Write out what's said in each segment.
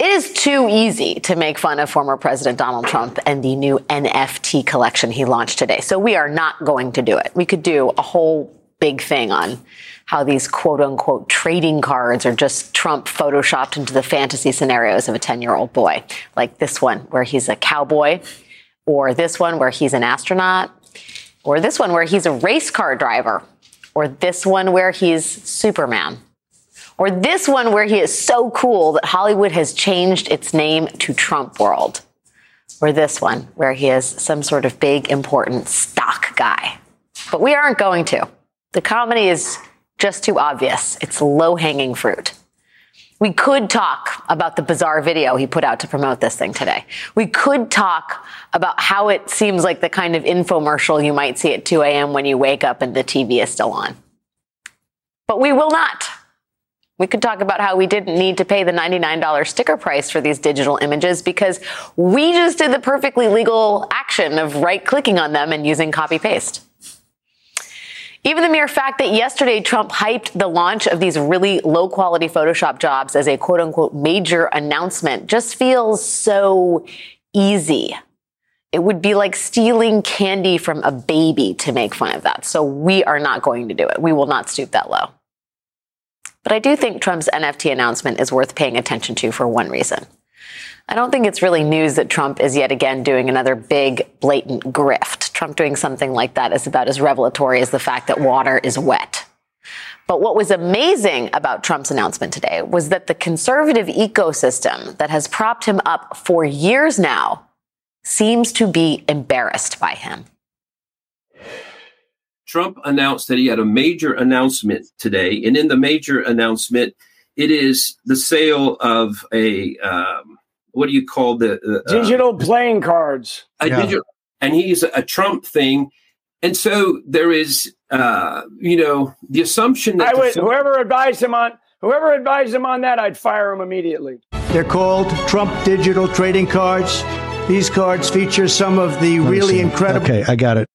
It is too easy to make fun of former President Donald Trump and the new NFT collection he launched today. So we are not going to do it. We could do a whole big thing on how these quote unquote trading cards are just Trump photoshopped into the fantasy scenarios of a 10 year old boy, like this one where he's a cowboy, or this one where he's an astronaut, or this one where he's a race car driver, or this one where he's Superman. Or this one where he is so cool that Hollywood has changed its name to Trump World. Or this one where he is some sort of big, important stock guy. But we aren't going to. The comedy is just too obvious. It's low hanging fruit. We could talk about the bizarre video he put out to promote this thing today. We could talk about how it seems like the kind of infomercial you might see at 2 a.m. when you wake up and the TV is still on. But we will not. We could talk about how we didn't need to pay the $99 sticker price for these digital images because we just did the perfectly legal action of right clicking on them and using copy paste. Even the mere fact that yesterday Trump hyped the launch of these really low quality Photoshop jobs as a quote unquote major announcement just feels so easy. It would be like stealing candy from a baby to make fun of that. So we are not going to do it. We will not stoop that low. But I do think Trump's NFT announcement is worth paying attention to for one reason. I don't think it's really news that Trump is yet again doing another big, blatant grift. Trump doing something like that is about as revelatory as the fact that water is wet. But what was amazing about Trump's announcement today was that the conservative ecosystem that has propped him up for years now seems to be embarrassed by him. Trump announced that he had a major announcement today, and in the major announcement, it is the sale of a um, what do you call the uh, digital playing cards? A yeah. digital, and he's a Trump thing, and so there is, uh, you know, the assumption that I would, the, whoever advised him on whoever advised him on that, I'd fire him immediately. They're called Trump digital trading cards. These cards feature some of the Let really incredible. Okay, I got it.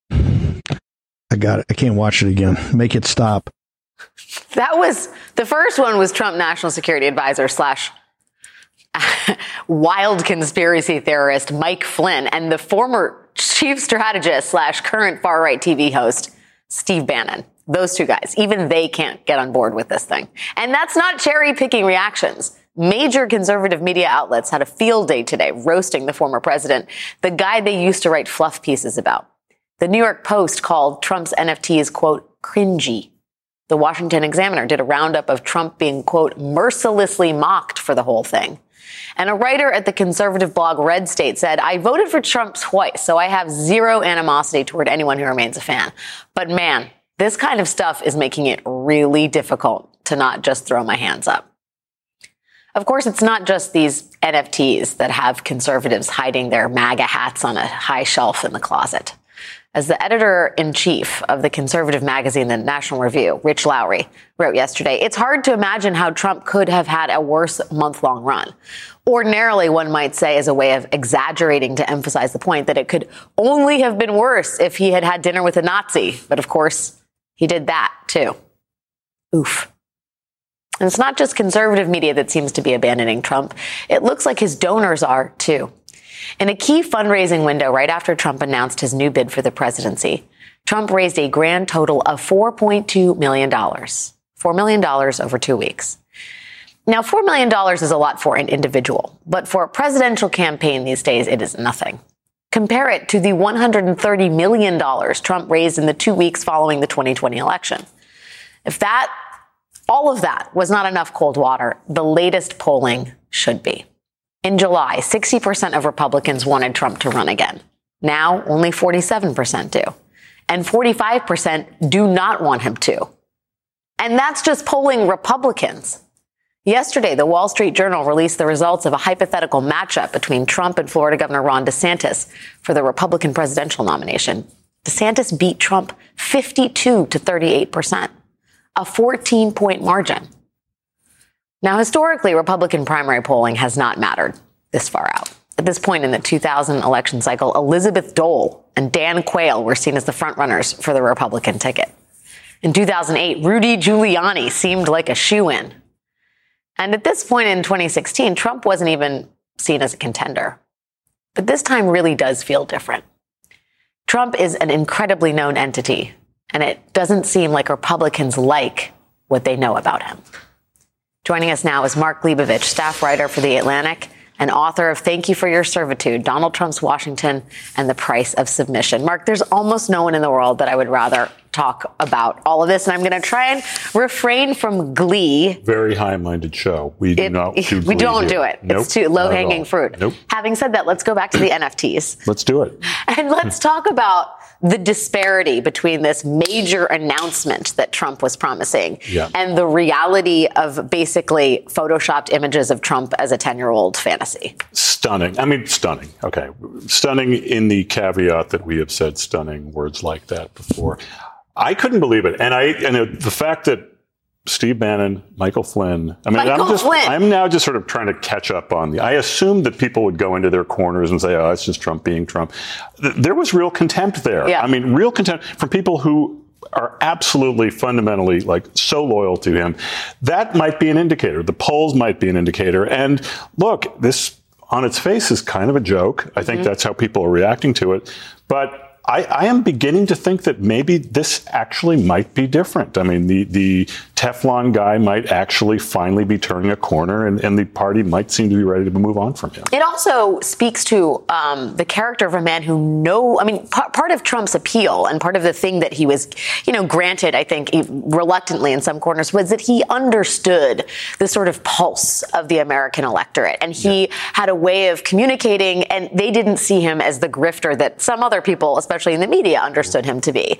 I got it. I can't watch it again. Make it stop. That was the first one was Trump National Security Advisor slash wild conspiracy theorist Mike Flynn and the former chief strategist slash current far right TV host Steve Bannon. Those two guys, even they can't get on board with this thing. And that's not cherry picking reactions. Major conservative media outlets had a field day today roasting the former president, the guy they used to write fluff pieces about. The New York Post called Trump's NFTs, quote, cringy. The Washington Examiner did a roundup of Trump being, quote, mercilessly mocked for the whole thing. And a writer at the conservative blog Red State said, I voted for Trump twice, so I have zero animosity toward anyone who remains a fan. But man, this kind of stuff is making it really difficult to not just throw my hands up. Of course, it's not just these NFTs that have conservatives hiding their MAGA hats on a high shelf in the closet. As the editor in chief of the conservative magazine, The National Review, Rich Lowry, wrote yesterday, it's hard to imagine how Trump could have had a worse month long run. Ordinarily, one might say, as a way of exaggerating to emphasize the point that it could only have been worse if he had had dinner with a Nazi. But of course, he did that too. Oof. And it's not just conservative media that seems to be abandoning Trump. It looks like his donors are too. In a key fundraising window right after Trump announced his new bid for the presidency, Trump raised a grand total of $4.2 million. $4 million over two weeks. Now, $4 million is a lot for an individual, but for a presidential campaign these days, it is nothing. Compare it to the $130 million Trump raised in the two weeks following the 2020 election. If that, all of that was not enough cold water, the latest polling should be. In July, 60% of Republicans wanted Trump to run again. Now, only 47% do. And 45% do not want him to. And that's just polling Republicans. Yesterday, the Wall Street Journal released the results of a hypothetical matchup between Trump and Florida Governor Ron DeSantis for the Republican presidential nomination. DeSantis beat Trump 52 to 38 percent, a 14 point margin. Now, historically, Republican primary polling has not mattered this far out. At this point in the 2000 election cycle, Elizabeth Dole and Dan Quayle were seen as the frontrunners for the Republican ticket. In 2008, Rudy Giuliani seemed like a shoe in. And at this point in 2016, Trump wasn't even seen as a contender. But this time really does feel different. Trump is an incredibly known entity, and it doesn't seem like Republicans like what they know about him. Joining us now is Mark Leibovich, staff writer for The Atlantic and author of Thank You for Your Servitude, Donald Trump's Washington and the Price of Submission. Mark, there's almost no one in the world that I would rather talk about all of this, and I'm going to try and refrain from glee. Very high-minded show. We do It- not do we don't glee do it. Nope, it's too low-hanging fruit. Nope. Having said that, let's go back to the NFTs. Let's do it. And let's talk about the disparity between this major announcement that Trump was promising Yeah. and the reality of basically photoshopped images of Trump as a 10 year old fantasy. Stunning. I mean, stunning. Okay. Stunning in the caveat that we have said stunning words like that before. I couldn't believe it. And I, and it- the fact that Steve Bannon, Michael Flynn, I mean, Michael I'm just, Flynn. I'm now just sort of trying to catch up on the, I assumed that people would go into their corners and say, oh, it's just Trump being Trump. There was real contempt there. Yeah. I mean, real contempt from people who are absolutely fundamentally like so loyal to him. That might be an indicator. The polls might be an indicator. And look, this on its face is kind of a joke. I think mm-hmm. that's how people are reacting to it. But I, I am beginning to think that maybe this actually might be different. I mean, the, the Teflon guy might actually finally be turning a corner and, and the party might seem to be ready to move on from him. It also speaks to um, the character of a man who know. I mean, p- part of Trump's appeal and part of the thing that he was, you know, granted, I think, reluctantly in some corners, was that he understood the sort of pulse of the American electorate, and he had a way of communicating. And they didn't see him as the grifter that some other people, especially in the media, understood him to be.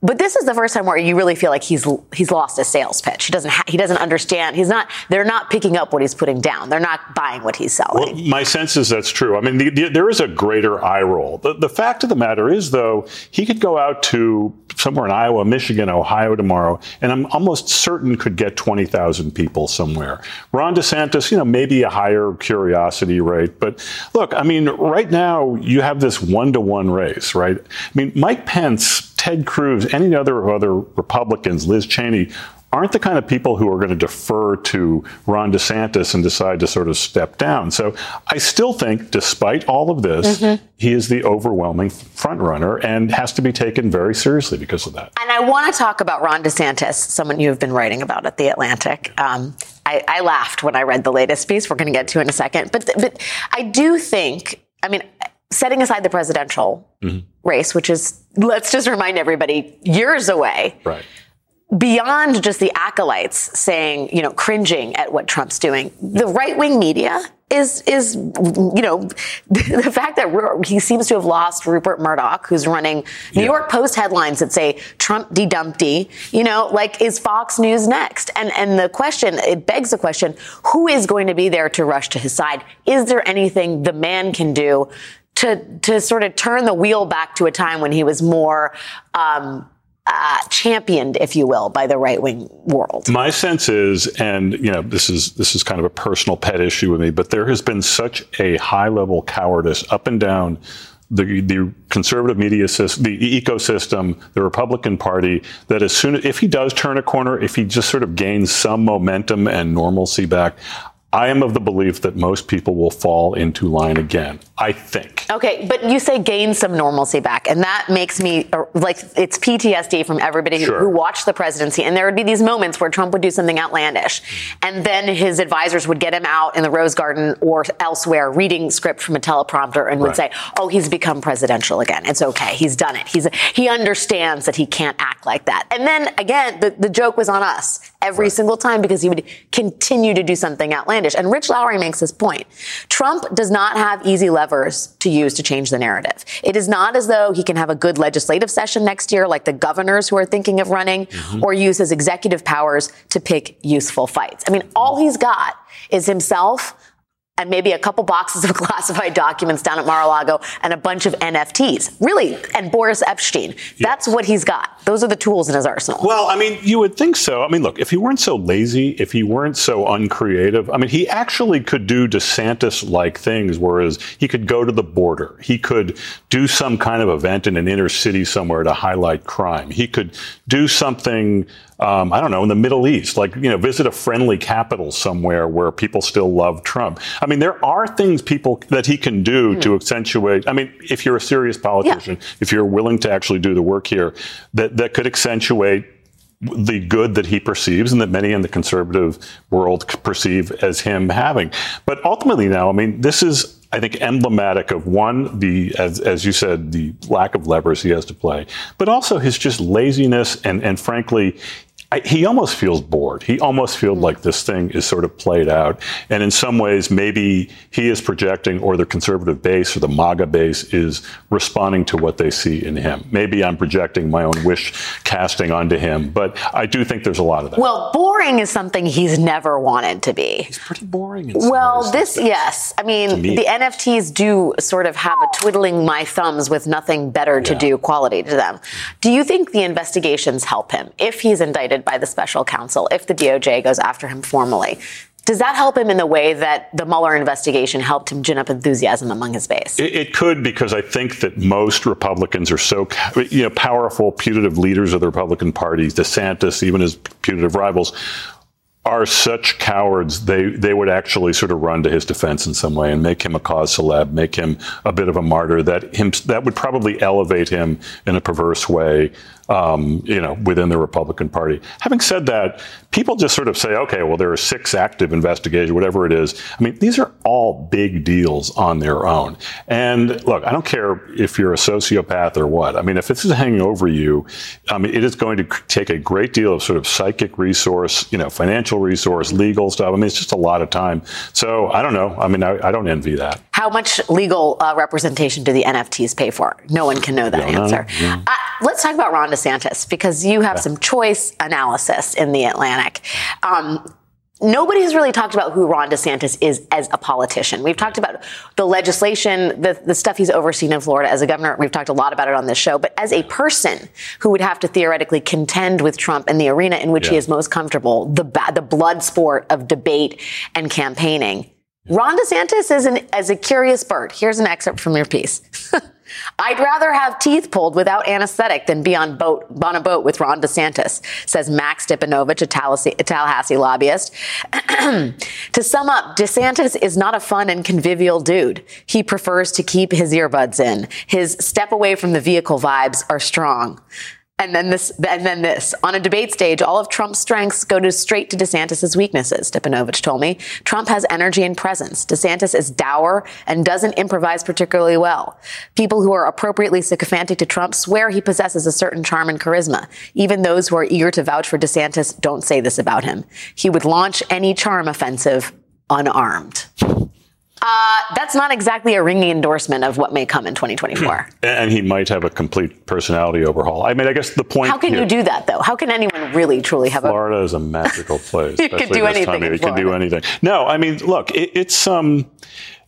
But this is the first time where you really feel like he's he's lost his sales pitch. He doesn't ha- he doesn't understand. He's not. They're not picking up what he's putting down. They're not buying what he's selling. Well, my sense is that's true. I mean, the, the, there is a greater eye roll. The, the fact of the matter is, though, he could go out to somewhere in Iowa, Michigan, Ohio tomorrow, and I'm almost certain could get 20,000 people somewhere. Ron DeSantis, you know, maybe a higher curiosity rate. But look, I mean, right now you have this one to one race, right? I mean, Mike Pence, Ted Cruz, any other other Republicans, Liz Cheney, aren't the kind of people who are going to defer to Ron DeSantis and decide to sort of step down. So I still think, despite all of this, he is the overwhelming front runner and has to be taken very seriously because of that. And I want to talk about Ron DeSantis, someone you have been writing about at the Atlantic. Um, I, I laughed when I read the latest piece. We're going to get to in a second, but but I do think. I mean, setting aside the presidential mm-hmm. race, which is let's just remind everybody years away. Right. Beyond just the acolytes saying, you know, cringing at what Trump's doing, the right wing media is is you know the fact that he seems to have lost Rupert Murdoch, who's running New York Post headlines that say Trumpty Dumpty. You know, like is Fox News next? And and the question it begs the question: Who is going to be there to rush to his side? Is there anything the man can do to to sort of turn the wheel back to a time when he was more? Um, uh, championed, if you will, by the right wing world. My sense is, and you know, this is this is kind of a personal pet issue with me, but there has been such a high level cowardice up and down the the conservative media system, the ecosystem, the Republican Party, that as soon as if he does turn a corner, if he just sort of gains some momentum and normalcy back, I am of the belief that most people will fall into line again. I think. Okay, but you say gain some normalcy back, and that makes me uh, like it's PTSD from everybody who- Sure. who watched the presidency. And there would be these moments where Trump would do something outlandish, and then his advisors would get him out in the Rose Garden or elsewhere reading script from a teleprompter and would Right. say, "Oh, he's become presidential again. It's okay. He's done it. He's he understands that he can't act like that." And then again, the, the joke was on us every single time because he would continue to do something outlandish. And Rich Lowry makes this point: Trump does not have easy levers to use to change the narrative. It is not as though he can have a good legislative session next year, like the governors who are thinking of running, mm-hmm. or use his executive powers to pick useful fights. I mean, all he's got is himself and maybe a couple boxes of classified documents down at Mar-a-Lago and a bunch of NFTs. Really, and Boris Epshteyn. That's what he's got. Those are the tools in his arsenal. Well, I mean, you would think so. I mean, look, if he weren't so lazy, if he weren't so uncreative, I mean, he actually could do DeSantis-like things, whereas he could go to the border. He could do some kind of event in an inner city somewhere to highlight crime. He could do something um, I don't know, in the Middle East, like, you know, visit a friendly capital somewhere where people still love Trump. I mean, there are things people that he can do mm. to accentuate. I mean, if you're a serious politician, yeah. if you're willing to actually do the work here, that, that could accentuate the good that he perceives and that many in the conservative world perceive as him having. But ultimately now, I mean, this is I think emblematic of one, the as, as you said, the lack of levers he has to play, but also his just laziness and and frankly, I, he almost feels bored. He almost feels like this thing is sort of played out. And in some ways, maybe he is projecting, or the conservative base or the MAGA base is responding to what they see in him. Maybe I'm projecting my own wish casting onto him, but I do think there's a lot of that. Well, boring is something he's never wanted to be. He's pretty boring. well, this, yes. I mean, me. the NFTs do sort of have a twiddling my thumbs with nothing better to do quality to them. Do you think the investigations help him if he's indicted? By the special counsel if the DOJ goes after him formally. Does that help him in the way that the Mueller investigation helped him gin up enthusiasm among his base? It, it, could, because I think that most Republicans are so you know, powerful, putative leaders of the Republican Party, DeSantis, even his putative rivals, are such cowards, they, they would actually sort of run to his defense in some way and make him a cause celeb, make him a bit of a martyr. That him that would probably elevate him in a perverse way um, you know, within the Republican Party. Having said that, people just sort of say, okay, well, there are six active investigations, whatever it is. I mean, these are all big deals on their own. And look, I don't care if you're a sociopath or what. I mean, if this is hanging over you, I mean, it is going to take a great deal of sort of psychic resource, you know, financial resource, legal stuff. I mean, it's just a lot of time. So I don't know. I mean, I, I don't envy that. How much legal uh, representation do the NFTs pay for? No one can know that answer. Know. Uh, let's talk about Ron DeSantis because you have some choice analysis in the Atlantic. Um, Nobody has really talked about who Ron DeSantis is as a politician. We've talked about the legislation, the, the stuff he's overseen in Florida as a governor. We've talked a lot about it on this show. But as a person who would have to theoretically contend with Trump in the arena in which yeah. he is most comfortable, the, the blood sport of debate and campaigning, Ron DeSantis is, an, is a curious bird. Here's an excerpt from your piece. I'd rather have teeth pulled without anesthetic than be on, boat, on a boat with Ron DeSantis, says Max Tallahassee, a Tallahassee lobbyist. to sum up, DeSantis is not a fun and convivial dude. He prefers to keep his earbuds in. His step away from the vehicle vibes are strong. And then this, and then this. On a debate stage, all of Trump's strengths go to straight to DeSantis' weaknesses, Stipanovich told me. Trump has energy and presence. DeSantis is dour and doesn't improvise particularly well. People who are appropriately sycophantic to Trump swear he possesses a certain charm and charisma. Even those who are eager to vouch for DeSantis don't say this about him. He would launch any charm offensive unarmed. Uh, that's not exactly a ringing endorsement of what may come in 2024. and he might have a complete personality overhaul. I mean, I guess the point. How can here, you do that, though? How can anyone really, truly have Florida a. Florida is a magical place. you can do anything. You can do anything. No, I mean, look, it, it's um,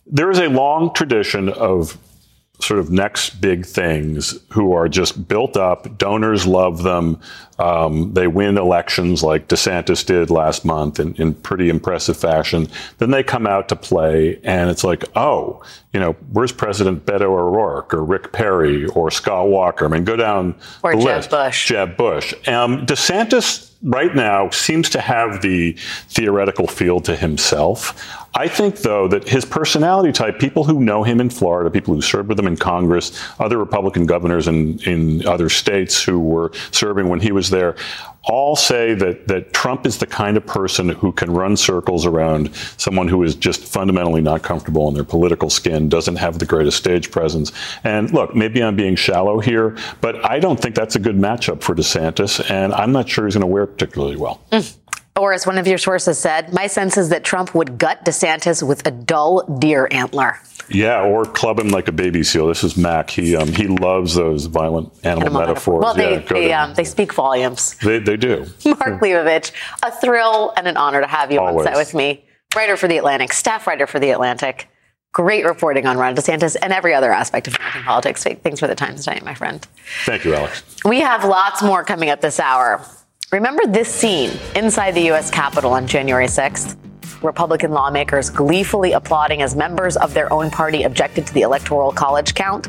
there is a long tradition of sort of next big things who are just built up. Donors love them. Um, they win elections like DeSantis did last month in, in pretty impressive fashion. Then they come out to play, and it's like, oh, you know, where's President Beto O'Rourke or Rick Perry or Scott Walker? I mean, go down or the Jeb list. Bush. Jeb Bush. Um, DeSantis right now seems to have the theoretical field to himself. I think, though, that his personality type, people who know him in Florida, people who served with him in Congress, other Republican governors in, in other states who were serving when he was there, all say that, that Trump is the kind of person who can run circles around someone who is just fundamentally not comfortable in their political skin, doesn't have the greatest stage presence. And look, maybe I'm being shallow here, but I don't think that's a good matchup for DeSantis, and I'm not sure he's going to wear it particularly well. Mm. Or, as one of your sources said, my sense is that Trump would gut DeSantis with a dull deer antler. Yeah, or club him like a baby seal. This is Mac. He um, he loves those violent animal, Animal metaphors. Well, they yeah, they, um, they speak volumes. they they do. Mark Leibovich, a thrill and an honor to have you Always. on set with me. Writer for The Atlantic, staff writer for The Atlantic. Great reporting on Ron DeSantis and every other aspect of American politics. Thanks for the time tonight, my friend. Thank you, Alex. We have lots more coming up this hour. Remember this scene inside the U.S. Capitol on January 6th? Republican lawmakers gleefully applauding as members of their own party objected to the Electoral College count.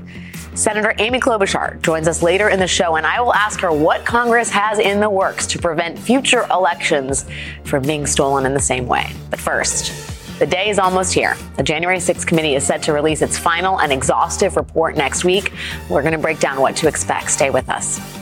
Senator Amy Klobuchar joins us later in the show, and I will ask her what Congress has in the works to prevent future elections from being stolen in the same way. But first, the day is almost here. The January 6th committee is set to release its final and exhaustive report next week. We're going to break down what to expect. Stay with us.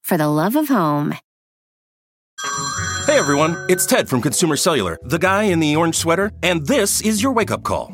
for the love of home. Hey everyone, it's Ted from Consumer Cellular, the guy in the orange sweater, and this is your wake up call.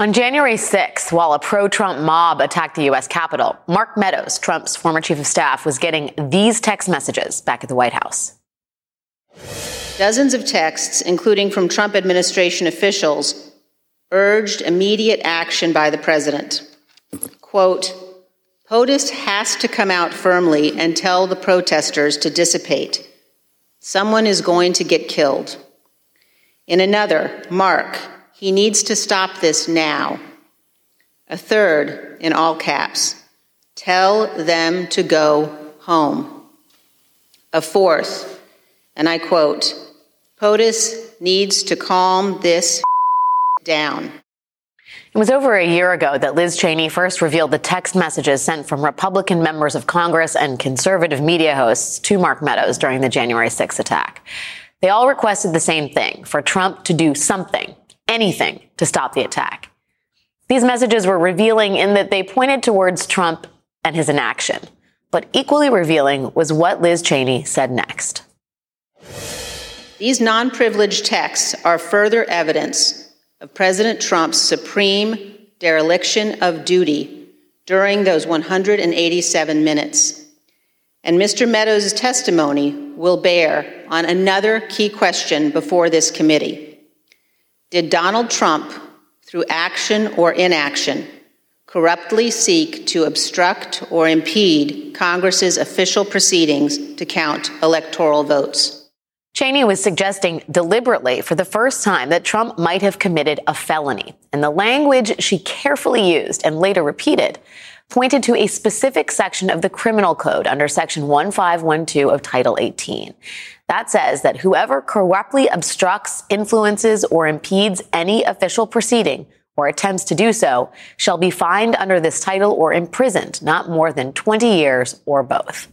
On January 6th, while a pro Trump mob attacked the U.S. Capitol, Mark Meadows, Trump's former chief of staff, was getting these text messages back at the White House. Dozens of texts, including from Trump administration officials, urged immediate action by the president. Quote, POTUS has to come out firmly and tell the protesters to dissipate. Someone is going to get killed. In another, Mark, he needs to stop this now. A third, in all caps, tell them to go home. A fourth, and I quote, POTUS needs to calm this down. It was over a year ago that Liz Cheney first revealed the text messages sent from Republican members of Congress and conservative media hosts to Mark Meadows during the January 6th attack. They all requested the same thing for Trump to do something, anything, to stop the attack. These messages were revealing in that they pointed towards Trump and his inaction. But equally revealing was what Liz Cheney said next. These non privileged texts are further evidence of President Trump's supreme dereliction of duty during those 187 minutes. And Mr. Meadows' testimony will bear on another key question before this committee. Did Donald Trump, through action or inaction, corruptly seek to obstruct or impede Congress's official proceedings to count electoral votes? Cheney was suggesting deliberately for the first time that Trump might have committed a felony. And the language she carefully used and later repeated pointed to a specific section of the criminal code under section 1512 of Title 18. That says that whoever corruptly obstructs, influences, or impedes any official proceeding or attempts to do so shall be fined under this title or imprisoned not more than 20 years or both.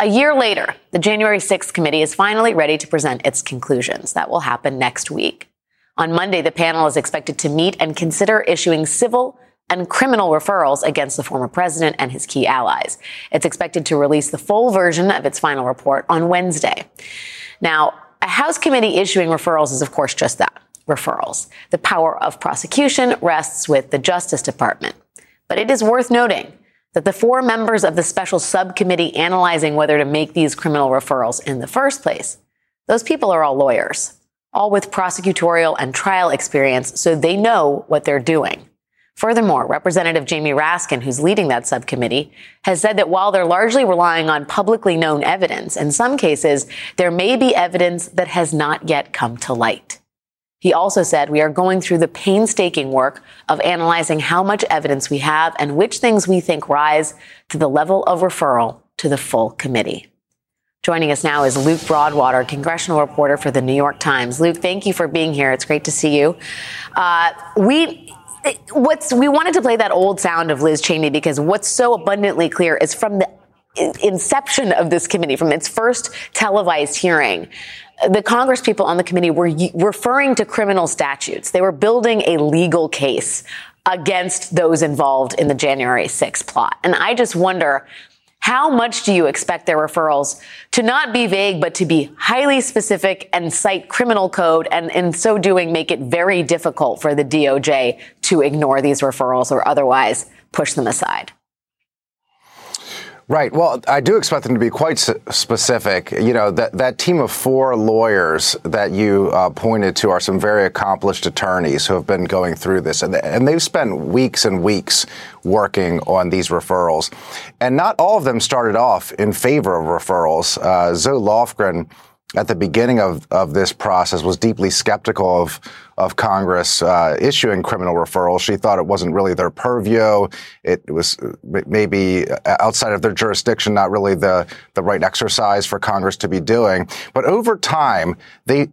A year later, the January 6th committee is finally ready to present its conclusions. That will happen next week. On Monday, the panel is expected to meet and consider issuing civil and criminal referrals against the former president and his key allies. It's expected to release the full version of its final report on Wednesday. Now, a House committee issuing referrals is, of course, just that referrals. The power of prosecution rests with the Justice Department. But it is worth noting that the four members of the special subcommittee analyzing whether to make these criminal referrals in the first place, those people are all lawyers, all with prosecutorial and trial experience, so they know what they're doing. Furthermore, Representative Jamie Raskin, who's leading that subcommittee, has said that while they're largely relying on publicly known evidence, in some cases, there may be evidence that has not yet come to light. He also said, We are going through the painstaking work of analyzing how much evidence we have and which things we think rise to the level of referral to the full committee. Joining us now is Luke Broadwater, congressional reporter for the New York Times. Luke, thank you for being here. It's great to see you. Uh, we what's we wanted to play that old sound of Liz Cheney because what's so abundantly clear is from the inception of this committee, from its first televised hearing, the Congress people on the committee were referring to criminal statutes. They were building a legal case against those involved in the January 6th plot. And I just wonder how much do you expect their referrals to not be vague, but to be highly specific and cite criminal code and in so doing make it very difficult for the DOJ to ignore these referrals or otherwise push them aside? Right. Well, I do expect them to be quite specific. You know, that, that team of four lawyers that you uh, pointed to are some very accomplished attorneys who have been going through this. And, and they've spent weeks and weeks working on these referrals. And not all of them started off in favor of referrals. Uh, Zoe Lofgren at the beginning of, of this process was deeply skeptical of of Congress uh, issuing criminal referrals. She thought it wasn't really their purview. It was maybe outside of their jurisdiction, not really the the right exercise for Congress to be doing. But over time, they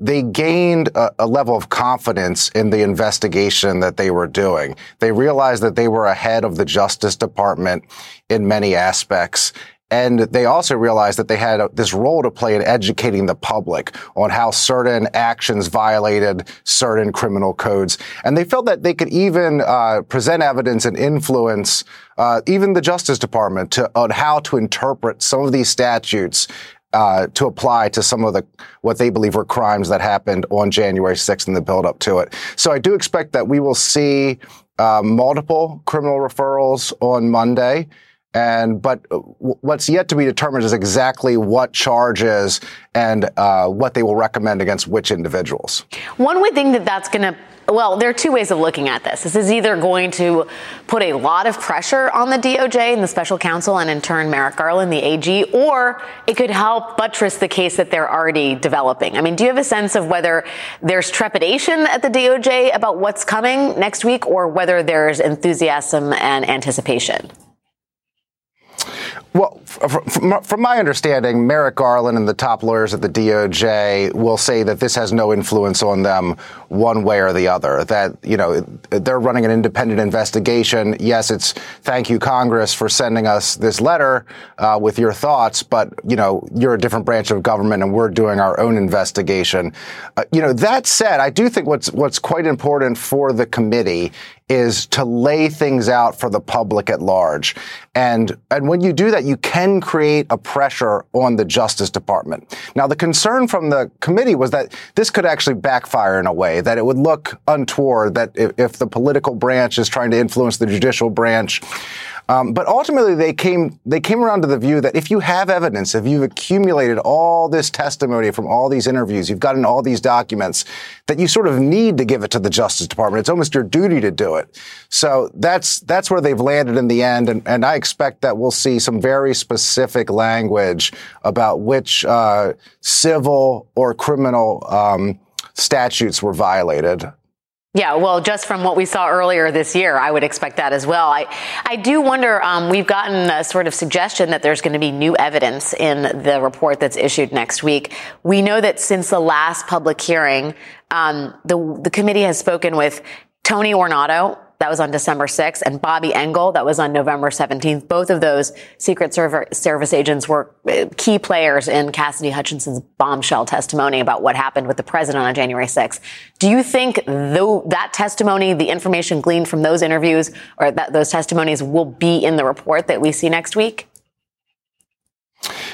they gained a, a level of confidence in the investigation that they were doing. They realized that they were ahead of the Justice Department in many aspects. And they also realized that they had this role to play in educating the public on how certain actions violated certain criminal codes. And they felt that they could even uh, present evidence and influence uh, even the Justice Department to, on how to interpret some of these statutes uh, to apply to some of the what they believe were crimes that happened on January 6th and the build up to it. So I do expect that we will see uh, multiple criminal referrals on Monday. And but uh, what's yet to be determined is exactly what charges and uh, what they will recommend against which individuals. One would think that that's going to. Well, there are two ways of looking at this. This is either going to put a lot of pressure on the DOJ and the special counsel, and in turn, Merrick Garland, the AG, or it could help buttress the case that they're already developing. I mean, do you have a sense of whether there's trepidation at the DOJ about what's coming next week, or whether there's enthusiasm and anticipation? Well, from, from, my understanding, Merrick Garland and the top lawyers at the DOJ will say that this has no influence on them one way or the other. That, you know, they're running an independent investigation. Yes, it's thank you, Congress, for sending us this letter uh, with your thoughts, but, you know, you're a different branch of government and we're doing our own investigation. Uh, you know, that said, I do think what's, what's quite important for the committee is to lay things out for the public at large. And, and when you do that, you can create a pressure on the Justice Department. Now, the concern from the committee was that this could actually backfire in a way, that it would look untoward, that if, if the political branch is trying to influence the judicial branch, um, but ultimately, they came they came around to the view that if you have evidence, if you've accumulated all this testimony from all these interviews, you've gotten all these documents, that you sort of need to give it to the Justice Department. It's almost your duty to do it. So that's that's where they've landed in the end, and, and I expect that we'll see some very specific language about which uh, civil or criminal um, statutes were violated. Yeah, well, just from what we saw earlier this year, I would expect that as well. I, I do wonder. Um, we've gotten a sort of suggestion that there's going to be new evidence in the report that's issued next week. We know that since the last public hearing, um, the the committee has spoken with Tony Ornato, that was on December 6th, and Bobby Engel, that was on November 17th. Both of those Secret Service agents were uh, key players in Cassidy Hutchinson's bombshell testimony about what happened with the president on January 6th. Do you think though that testimony, the information gleaned from those interviews or that, those testimonies will be in the report that we see next week?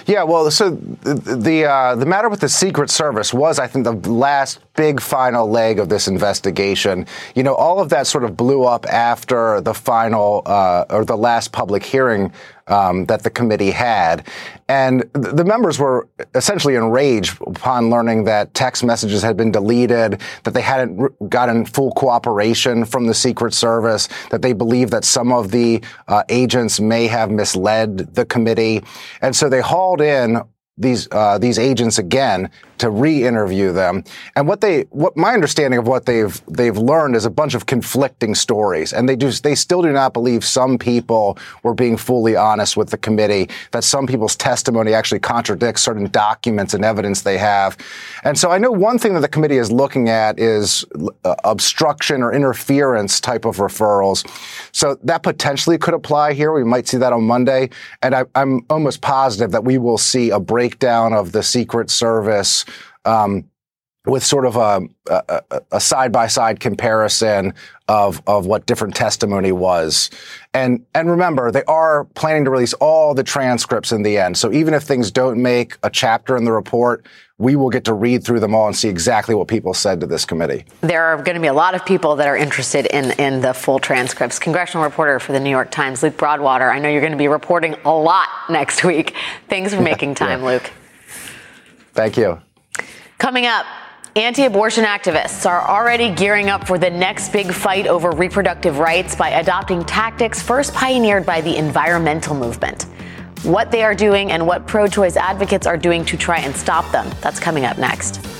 Yeah, well, so the uh, the matter with the Secret Service was, I think, the last big final leg of this investigation. You know, all of that sort of blew up after the final uh, or the last public hearing um, that the committee had. And the members were essentially enraged upon learning that text messages had been deleted, that they hadn't gotten full cooperation from the Secret Service, that they believe that some of the uh, agents may have misled the committee. And so they hauled in these uh, these agents again to re-interview them. And what they, what my understanding of what they've they've learned is a bunch of conflicting stories, and they do they still do not believe some people were being fully honest with the committee. That some people's testimony actually contradicts certain documents and evidence they have. And so I know one thing that the committee is looking at is uh, obstruction or interference type of referrals. So that potentially could apply here. We might see that on Monday, and I, I'm almost positive that we will see a breakdown of the Secret Service um, with sort of a side by side comparison of of what different testimony was, and and remember they are planning to release all the transcripts in the end. So even if things don't make a chapter in the report, we will get to read through them all and see exactly what people said to this committee. There are going to be a lot of people that are interested in, in the full transcripts. Congressional reporter for the New York Times, Luke Broadwater. I know you're going to be reporting a lot next week. Thanks for making time, yeah. Luke. Thank you. Coming up, Anti abortion activists are already gearing up for the next big fight over reproductive rights by adopting tactics first pioneered by the environmental movement. What they are doing and what pro choice advocates are doing to try and stop them. That's coming up next.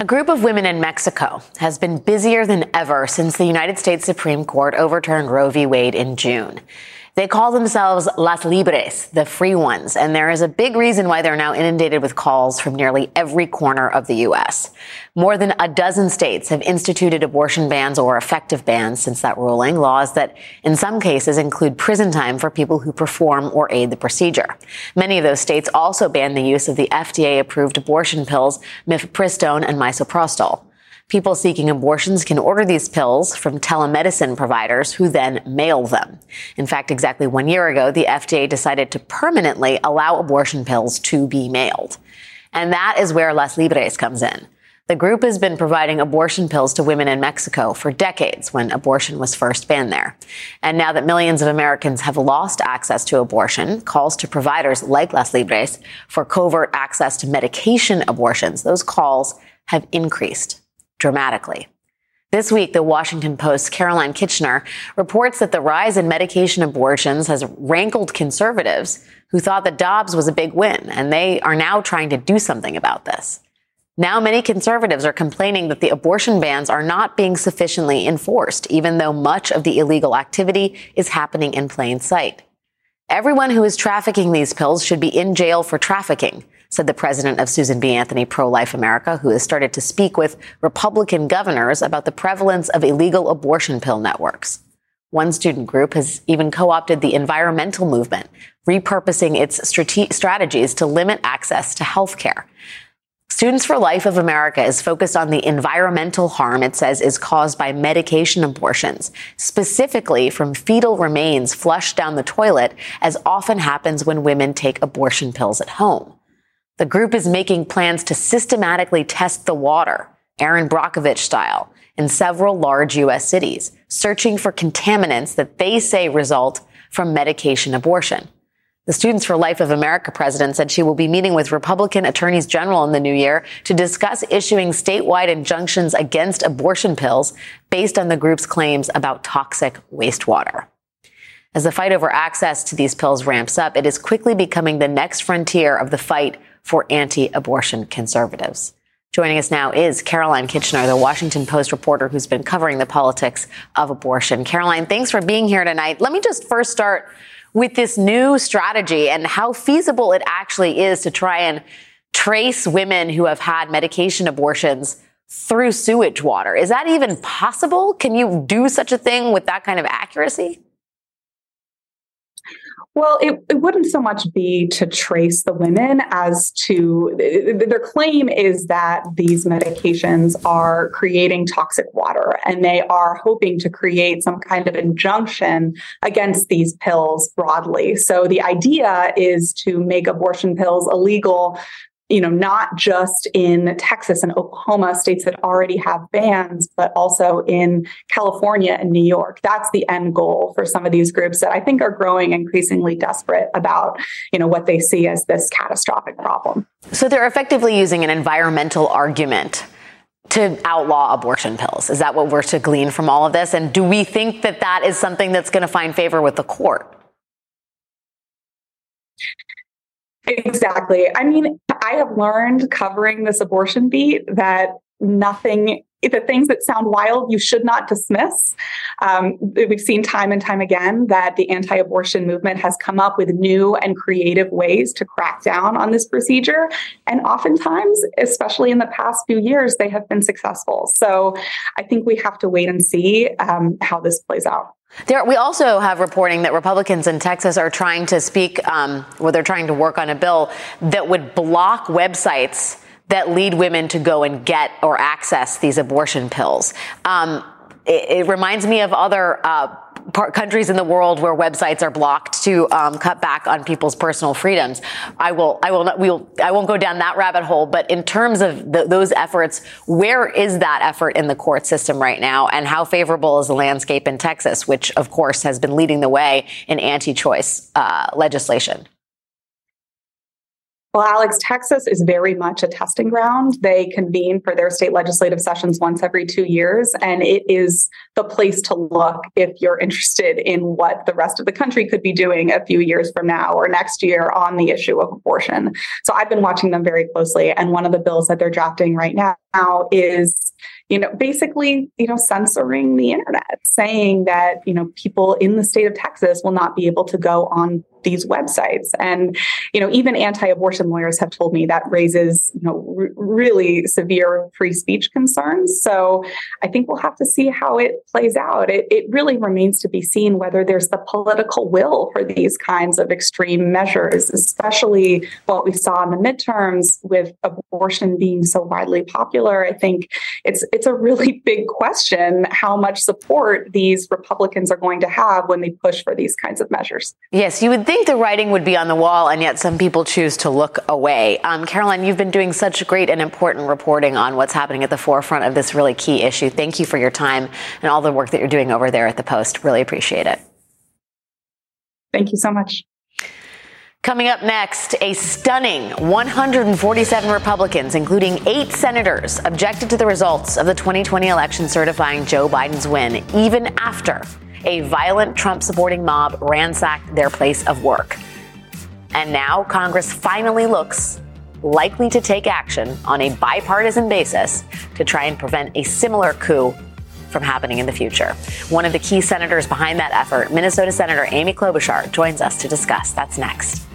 A group of women in Mexico has been busier than ever since the United States Supreme Court overturned Roe v. Wade in June. They call themselves Las Libres, the free ones, and there is a big reason why they're now inundated with calls from nearly every corner of the U.S. More than a dozen states have instituted abortion bans or effective bans since that ruling, laws that in some cases include prison time for people who perform or aid the procedure. Many of those states also ban the use of the FDA approved abortion pills mifepristone and misoprostol. People seeking abortions can order these pills from telemedicine providers who then mail them. In fact, exactly one year ago, the FDA decided to permanently allow abortion pills to be mailed. And that is where Las Libres comes in. The group has been providing abortion pills to women in Mexico for decades when abortion was first banned there. And now that millions of Americans have lost access to abortion, calls to providers like Las Libres for covert access to medication abortions, those calls have increased dramatically. This week, the Washington Post's Caroline Kitchener reports that the rise in medication abortions has rankled conservatives who thought that Dobbs was a big win, and they are now trying to do something about this. Now, many conservatives are complaining that the abortion bans are not being sufficiently enforced, even though much of the illegal activity is happening in plain sight. Everyone who is trafficking these pills should be in jail for trafficking, said the president of Susan B. Anthony Pro Life America, who has started to speak with Republican governors about the prevalence of illegal abortion pill networks. One student group has even co opted the environmental movement, repurposing its strate- strategies to limit access to health care. Students for Life of America is focused on the environmental harm it says is caused by medication abortions, specifically from fetal remains flushed down the toilet, as often happens when women take abortion pills at home. The group is making plans to systematically test the water, Erin Brockovich style, in several large U.S. cities, searching for contaminants that they say result from medication abortion. The Students for Life of America president said she will be meeting with Republican attorneys general in the new year to discuss issuing statewide injunctions against abortion pills based on the group's claims about toxic wastewater. As the fight over access to these pills ramps up, it is quickly becoming the next frontier of the fight for anti abortion conservatives. Joining us now is Caroline Kitchener, the Washington Post reporter who's been covering the politics of abortion. Caroline, thanks for being here tonight. Let me just first start with this new strategy and how feasible it actually is to try and trace women who have had medication abortions through sewage water. Is that even possible? Can you do such a thing with that kind of accuracy? Well, it, it wouldn't so much be to trace the women as to their claim is that these medications are creating toxic water and they are hoping to create some kind of injunction against these pills broadly. So the idea is to make abortion pills illegal you know, not just in Texas and Oklahoma, states that already have bans, but also in California and New York. That's the end goal for some of these groups that I think are growing increasingly desperate about, you know, what they see as this catastrophic problem. So they're effectively using an environmental argument to outlaw abortion pills. Is that what we're to glean from all of this? And do we think that that is something that's going to find favor with the court? Exactly. I mean, I have learned covering this abortion beat that nothing the things that sound wild you should not dismiss. Um, we've seen time and time again that the anti-abortion movement has come up with new and creative ways to crack down on this procedure. And oftentimes especially in the past few years they have been successful. So i think we have to wait and see um, how this plays out. There, we also have reporting that Republicans in Texas are trying to speak, um, they're trying to work on a bill that would block websites that lead women to go and get or access these abortion pills. Um, it, it, reminds me of other uh, part, countries in the world where websites are blocked to um, cut back on people's personal freedoms. I will, I will not, we'll, I won't go down that rabbit hole. But in terms of the, those efforts, where is that effort in the court system right now, and how favorable is the landscape in Texas, which of course has been leading the way in anti-choice uh, legislation? Well, Alex, Texas is very much a testing ground. They convene for their state legislative sessions once every two years, and it is the place to look if you're interested in what the rest of the country could be doing a few years from now or next year on the issue of abortion. So I've been watching them very closely, and one of the bills that they're drafting right now is you know, basically, you know, censoring the internet, saying that, you know, people in the state of Texas will not be able to go on these websites. And, you know, even anti-abortion lawyers have told me that raises, you know, r- really severe free speech concerns. So I think we'll have to see how it plays out. It, it really remains to be seen whether there's the political will for these kinds of extreme measures, especially what we saw in the midterms with abortion being so widely popular. I think it's it's a really big question how much support these Republicans are going to have when they push for these kinds of measures. Yes, you would think the writing would be on the wall, and yet some people choose to look away. Um, Caroline, you've been doing such great and important reporting on what's happening at the forefront of this really key issue. Thank you for your time and all the work that you're doing over there at the Post. Really appreciate it. Thank you so much. Coming up next, a stunning 147 Republicans, including eight senators, objected to the results of the 2020 election certifying Joe Biden's win, even after a violent Trump supporting mob ransacked their place of work. And now Congress finally looks likely to take action on a bipartisan basis to try and prevent a similar coup from happening in the future. One of the key senators behind that effort, Minnesota Senator Amy Klobuchar, joins us to discuss. That's next.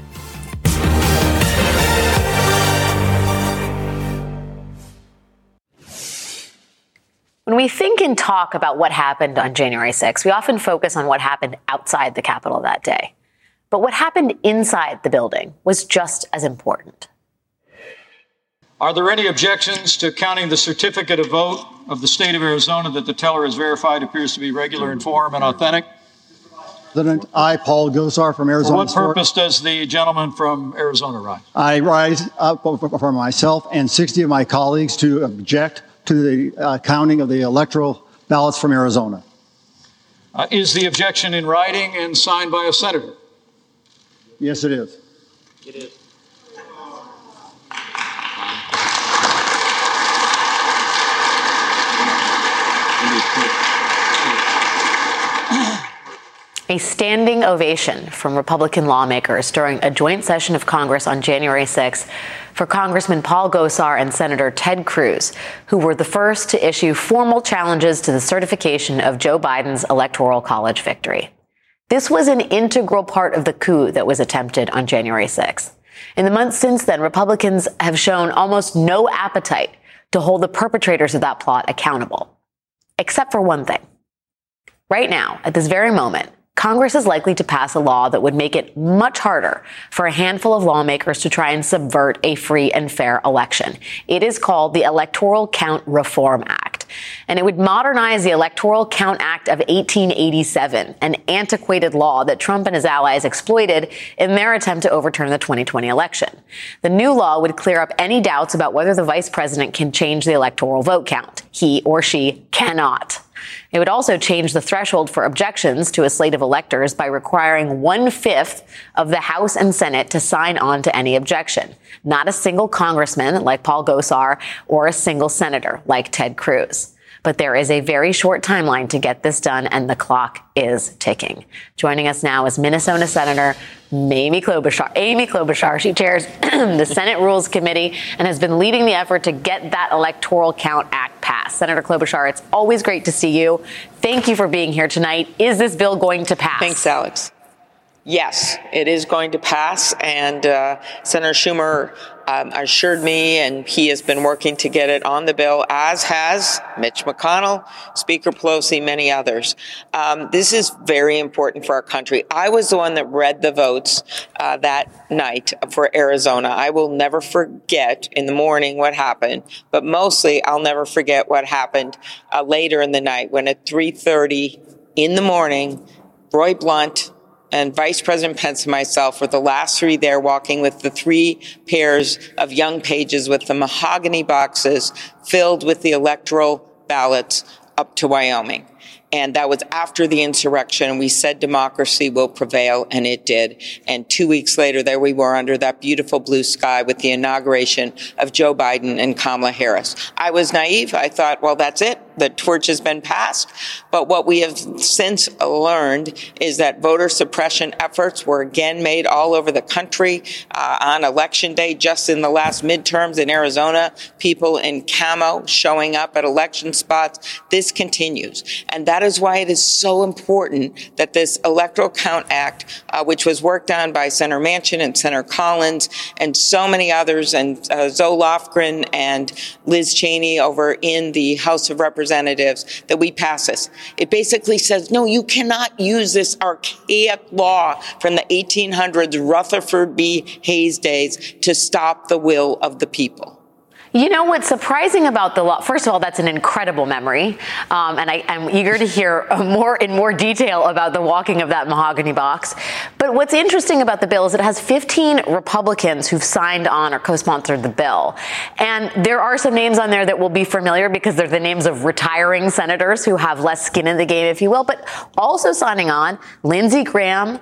When we think and talk about what happened on January 6th, we often focus on what happened outside the Capitol that day. But what happened inside the building was just as important. Are there any objections to counting the certificate of vote of the state of Arizona that the teller has verified appears to be regular in form and authentic? President, I, Paul Gosar from Arizona. For what purpose does the gentleman from Arizona rise? I rise up for myself and 60 of my colleagues to object to the uh, counting of the electoral ballots from Arizona. Uh, is the objection in writing and signed by a senator? Yes, it is. It is. A standing ovation from Republican lawmakers during a joint session of Congress on January 6 for Congressman Paul Gosar and Senator Ted Cruz, who were the first to issue formal challenges to the certification of Joe Biden's Electoral College victory. This was an integral part of the coup that was attempted on January 6th. In the months since then, Republicans have shown almost no appetite to hold the perpetrators of that plot accountable, except for one thing. Right now, at this very moment, Congress is likely to pass a law that would make it much harder for a handful of lawmakers to try and subvert a free and fair election. It is called the Electoral Count Reform Act, and it would modernize the Electoral Count Act of 1887, an antiquated law that Trump and his allies exploited in their attempt to overturn the 2020 election. The new law would clear up any doubts about whether the vice president can change the electoral vote count. He or she cannot. It would also change the threshold for objections to a slate of electors by requiring one fifth of the House and Senate to sign on to any objection. Not a single congressman like Paul Gosar or a single senator like Ted Cruz. But there is a very short timeline to get this done, and the clock is ticking. Joining us now is Minnesota Senator Amy Klobuchar. Amy Klobuchar. She chairs the Senate Rules Committee and has been leading the effort to get that Electoral Count Act passed. Senator Klobuchar, it's always great to see you. Thank you for being here tonight. Is this bill going to pass? Thanks, Alex. Yes, it is going to pass, and uh, Senator Schumer um, assured me, and he has been working to get it on the bill, as has Mitch McConnell, Speaker Pelosi, many others. Um, this is very important for our country. I was the one that read the votes uh, that night for Arizona. I will never forget in the morning what happened, but mostly I'll never forget what happened uh, later in the night when at 3:30 in the morning, Roy Blunt and Vice President Pence and myself were the last three there walking with the three pairs of young pages with the mahogany boxes filled with the electoral ballots up to Wyoming. And that was after the insurrection. We said democracy will prevail, and it did. And two weeks later, there we were under that beautiful blue sky with the inauguration of Joe Biden and Kamala Harris. I was naive. I thought, well, that's it. The torch has been passed. But what we have since learned is that voter suppression efforts were again made all over the country uh, on election day. Just in the last midterms in Arizona, people in camo showing up at election spots. This continues. And that is why it is so important that this Electoral Count Act, uh, which was worked on by Senator Manchin and Senator Collins and so many others, and uh, Zoe Lofgren and Liz Cheney over in the House of Representatives, that we pass this. It basically says, no, you cannot use this archaic law from the 1800s Rutherford B. Hayes days to stop the will of the people. You know what's surprising about the law? First of all, that's an incredible memory, um, and I, am eager to hear more in more detail about the walking of that mahogany box. But what's interesting about the bill is it has 15 Republicans who've signed on or co-sponsored the bill, and there are some names on there that will be familiar because they're the names of retiring senators who have less skin in the game, if you will. But also signing on, Lindsey Graham.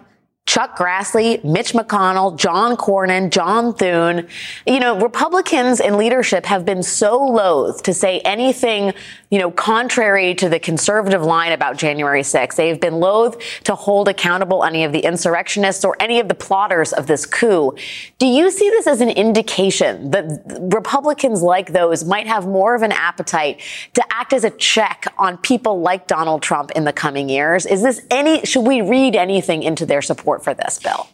Chuck Grassley, Mitch McConnell, John Cornyn, John Thune. You know, Republicans in leadership have been so loath to say anything, you know, contrary to the conservative line about January 6th. They've been loath to hold accountable any of the insurrectionists or any of the plotters of this coup. Do you see this as an indication that Republicans like those might have more of an appetite to act as a check on people like Donald Trump in the coming years? Is this any, should we read anything into their support? support for this bill?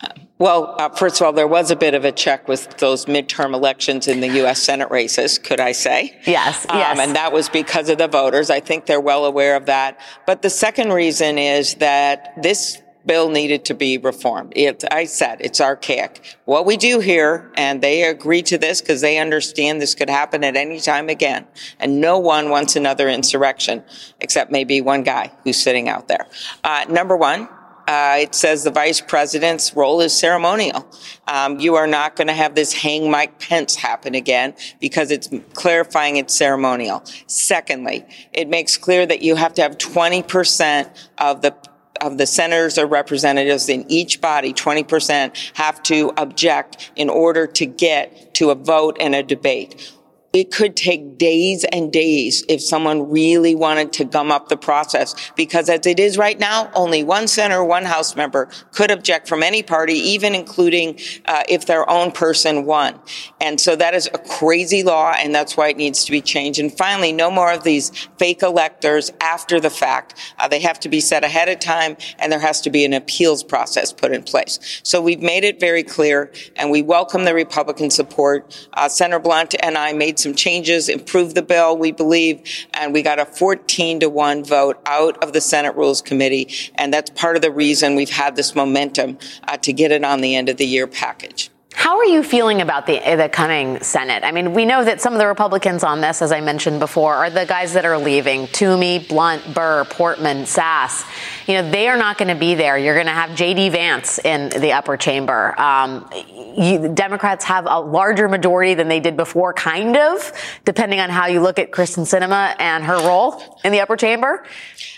Uh, Well, uh, first of all, there was a bit of a check with those midterm elections in the U.S. Senate races, could I say? Yes, um, yes. And that was because of the voters. I think they're well aware of that. But the second reason is that this bill needed to be reformed. It, I said it's archaic. What we do here, and they agree to this because they understand this could happen at any time again, and no one wants another insurrection except maybe one guy who's sitting out there. Uh, number one, uh, it says the vice president's role is ceremonial. Um, you are not going to have this hang Mike Pence happen again because it's clarifying it's ceremonial. Secondly, it makes clear that you have to have 20% of the of the senators or representatives in each body, 20%, have to object in order to get to a vote and a debate it could take days and days if someone really wanted to gum up the process because as it is right now, only one senator, one House member could object from any party, even including uh, if their own person won. And so that is a crazy law and that's why it needs to be changed. And finally, no more of these fake electors after the fact. Uh, they have to be set ahead of time and there has to be an appeals process put in place. So we've made it very clear and we welcome the Republican support. Uh, Senator Blunt and I made some changes, improved the bill, we believe, and we got a 14 to 1 vote out of the Senate Rules Committee. And that's part of the reason we've had this momentum uh, to get it on the end of the year package. How are you feeling about the the coming Senate? I mean, we know that some of the Republicans on this, as I mentioned before, are the guys that are leaving: Toomey, Blunt, Burr, Portman, Sasse. You know, they are not going to be there. You're going to have J.D. Vance in the upper chamber. Um, you, Democrats have a larger majority than they did before, kind of, depending on how you look at Kyrsten Sinema and her role in the upper chamber.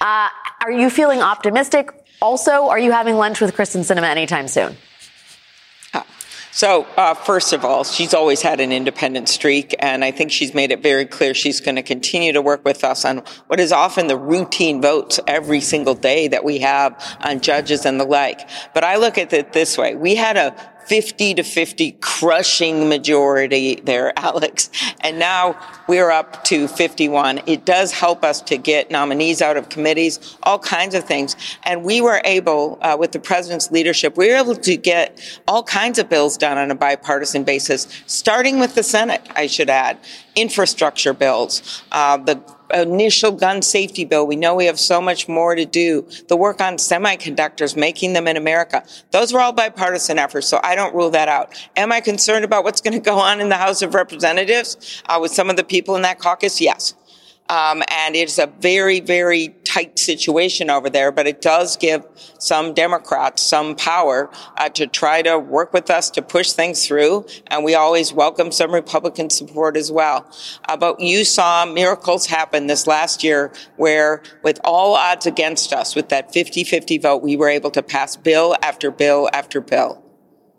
Uh, are you feeling optimistic? Also, are you having lunch with Kyrsten Sinema anytime soon? So, uh, first of all, she's always had an independent streak, and I think she's made it very clear she's going to continue to work with us on what is often the routine votes every single day that we have on judges and the like. But I look at it this way. We had a 50 to 50 crushing majority there, Alex. And now we're up to 51. It does help us to get nominees out of committees, all kinds of things. And we were able, uh, with the president's leadership, we were able to get all kinds of bills done on a bipartisan basis, starting with the Senate, I should add. Infrastructure bills, uh, the initial gun safety bill. We know we have so much more to do. The work on semiconductors, making them in America. Those were all bipartisan efforts, so I don't rule that out. Am I concerned about what's going to go on in the House of Representatives uh, with some of the people in that caucus? Yes. Um, and it's a very, very tight situation over there, but it does give some Democrats some power uh, to try to work with us to push things through. And we always welcome some Republican support as well. Uh, but you saw miracles happen this last year where with all odds against us, with that 50-50 vote, we were able to pass bill after bill after bill.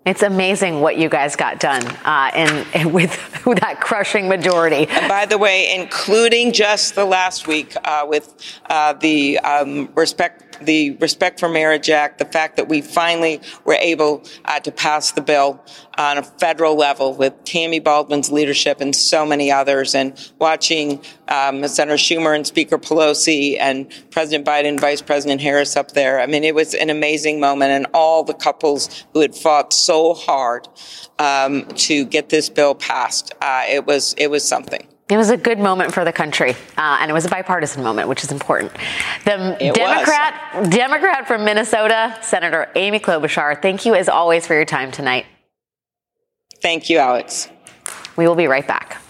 It's amazing what you guys got done uh, and, with, with, that crushing majority. And by the way, including just the last week uh, with uh, the um, respect the Respect for Marriage Act, the fact that we finally were able uh, to pass the bill on a federal level with Tammy Baldwin's leadership and so many others, and watching um, Senator Schumer and Speaker Pelosi and President Biden and Vice President Harris up there. I mean, it was an amazing moment, and all the couples who had fought so hard um, to get this bill passed. Uh, it was it was something. It was a good moment for the country, uh, and it was a bipartisan moment, which is important. The it Democrat, was. Democrat from Minnesota, Senator Amy Klobuchar. Thank you, as always, for your time tonight. Thank you, Alex. We will be right back.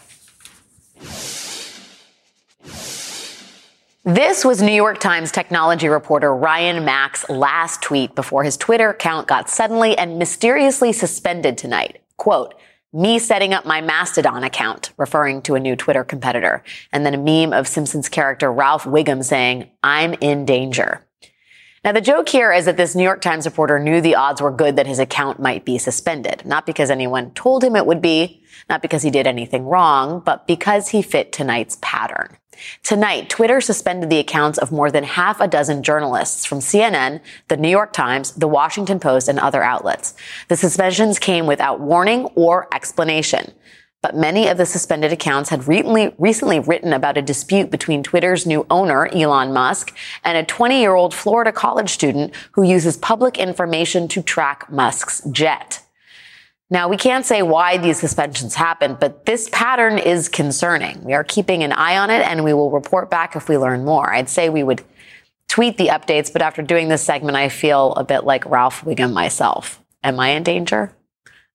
This was New York Times technology reporter Ryan Mac's last tweet before his Twitter account got suddenly and mysteriously suspended tonight. Quote, me setting up my Mastodon account, referring to a new Twitter competitor, and then a meme of Simpsons character Ralph Wiggum saying, I'm in danger. Now, the joke here is that this New York Times reporter knew the odds were good that his account might be suspended, not because anyone told him it would be, not because he did anything wrong, but because he fit tonight's pattern. Tonight, Twitter suspended the accounts of more than half a dozen journalists from CNN, the New York Times, the Washington Post, and other outlets. The suspensions came without warning or explanation. But many of the suspended accounts had recently, recently written about a dispute between Twitter's new owner, Elon Musk, and a 20 year old Florida college student who uses public information to track Musk's jet. Now, we can't say why these suspensions happened, but this pattern is concerning. We are keeping an eye on it and we will report back if we learn more. I'd say we would tweet the updates, but after doing this segment, I feel a bit like Ralph Wiggum myself. Am I in danger?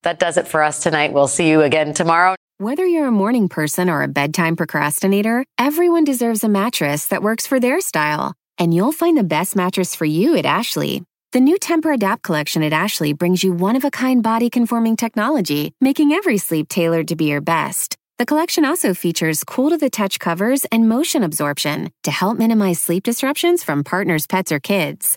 That does it for us tonight. We'll see you again tomorrow. Whether you're a morning person or a bedtime procrastinator, everyone deserves a mattress that works for their style. And you'll find the best mattress for you at Ashley. The new Tempur-Adapt collection at Ashley brings you one-of-a-kind body-conforming technology, making every sleep tailored to be your best. The collection also features cool-to-the-touch covers and motion absorption to help minimize sleep disruptions from partners, pets, or kids.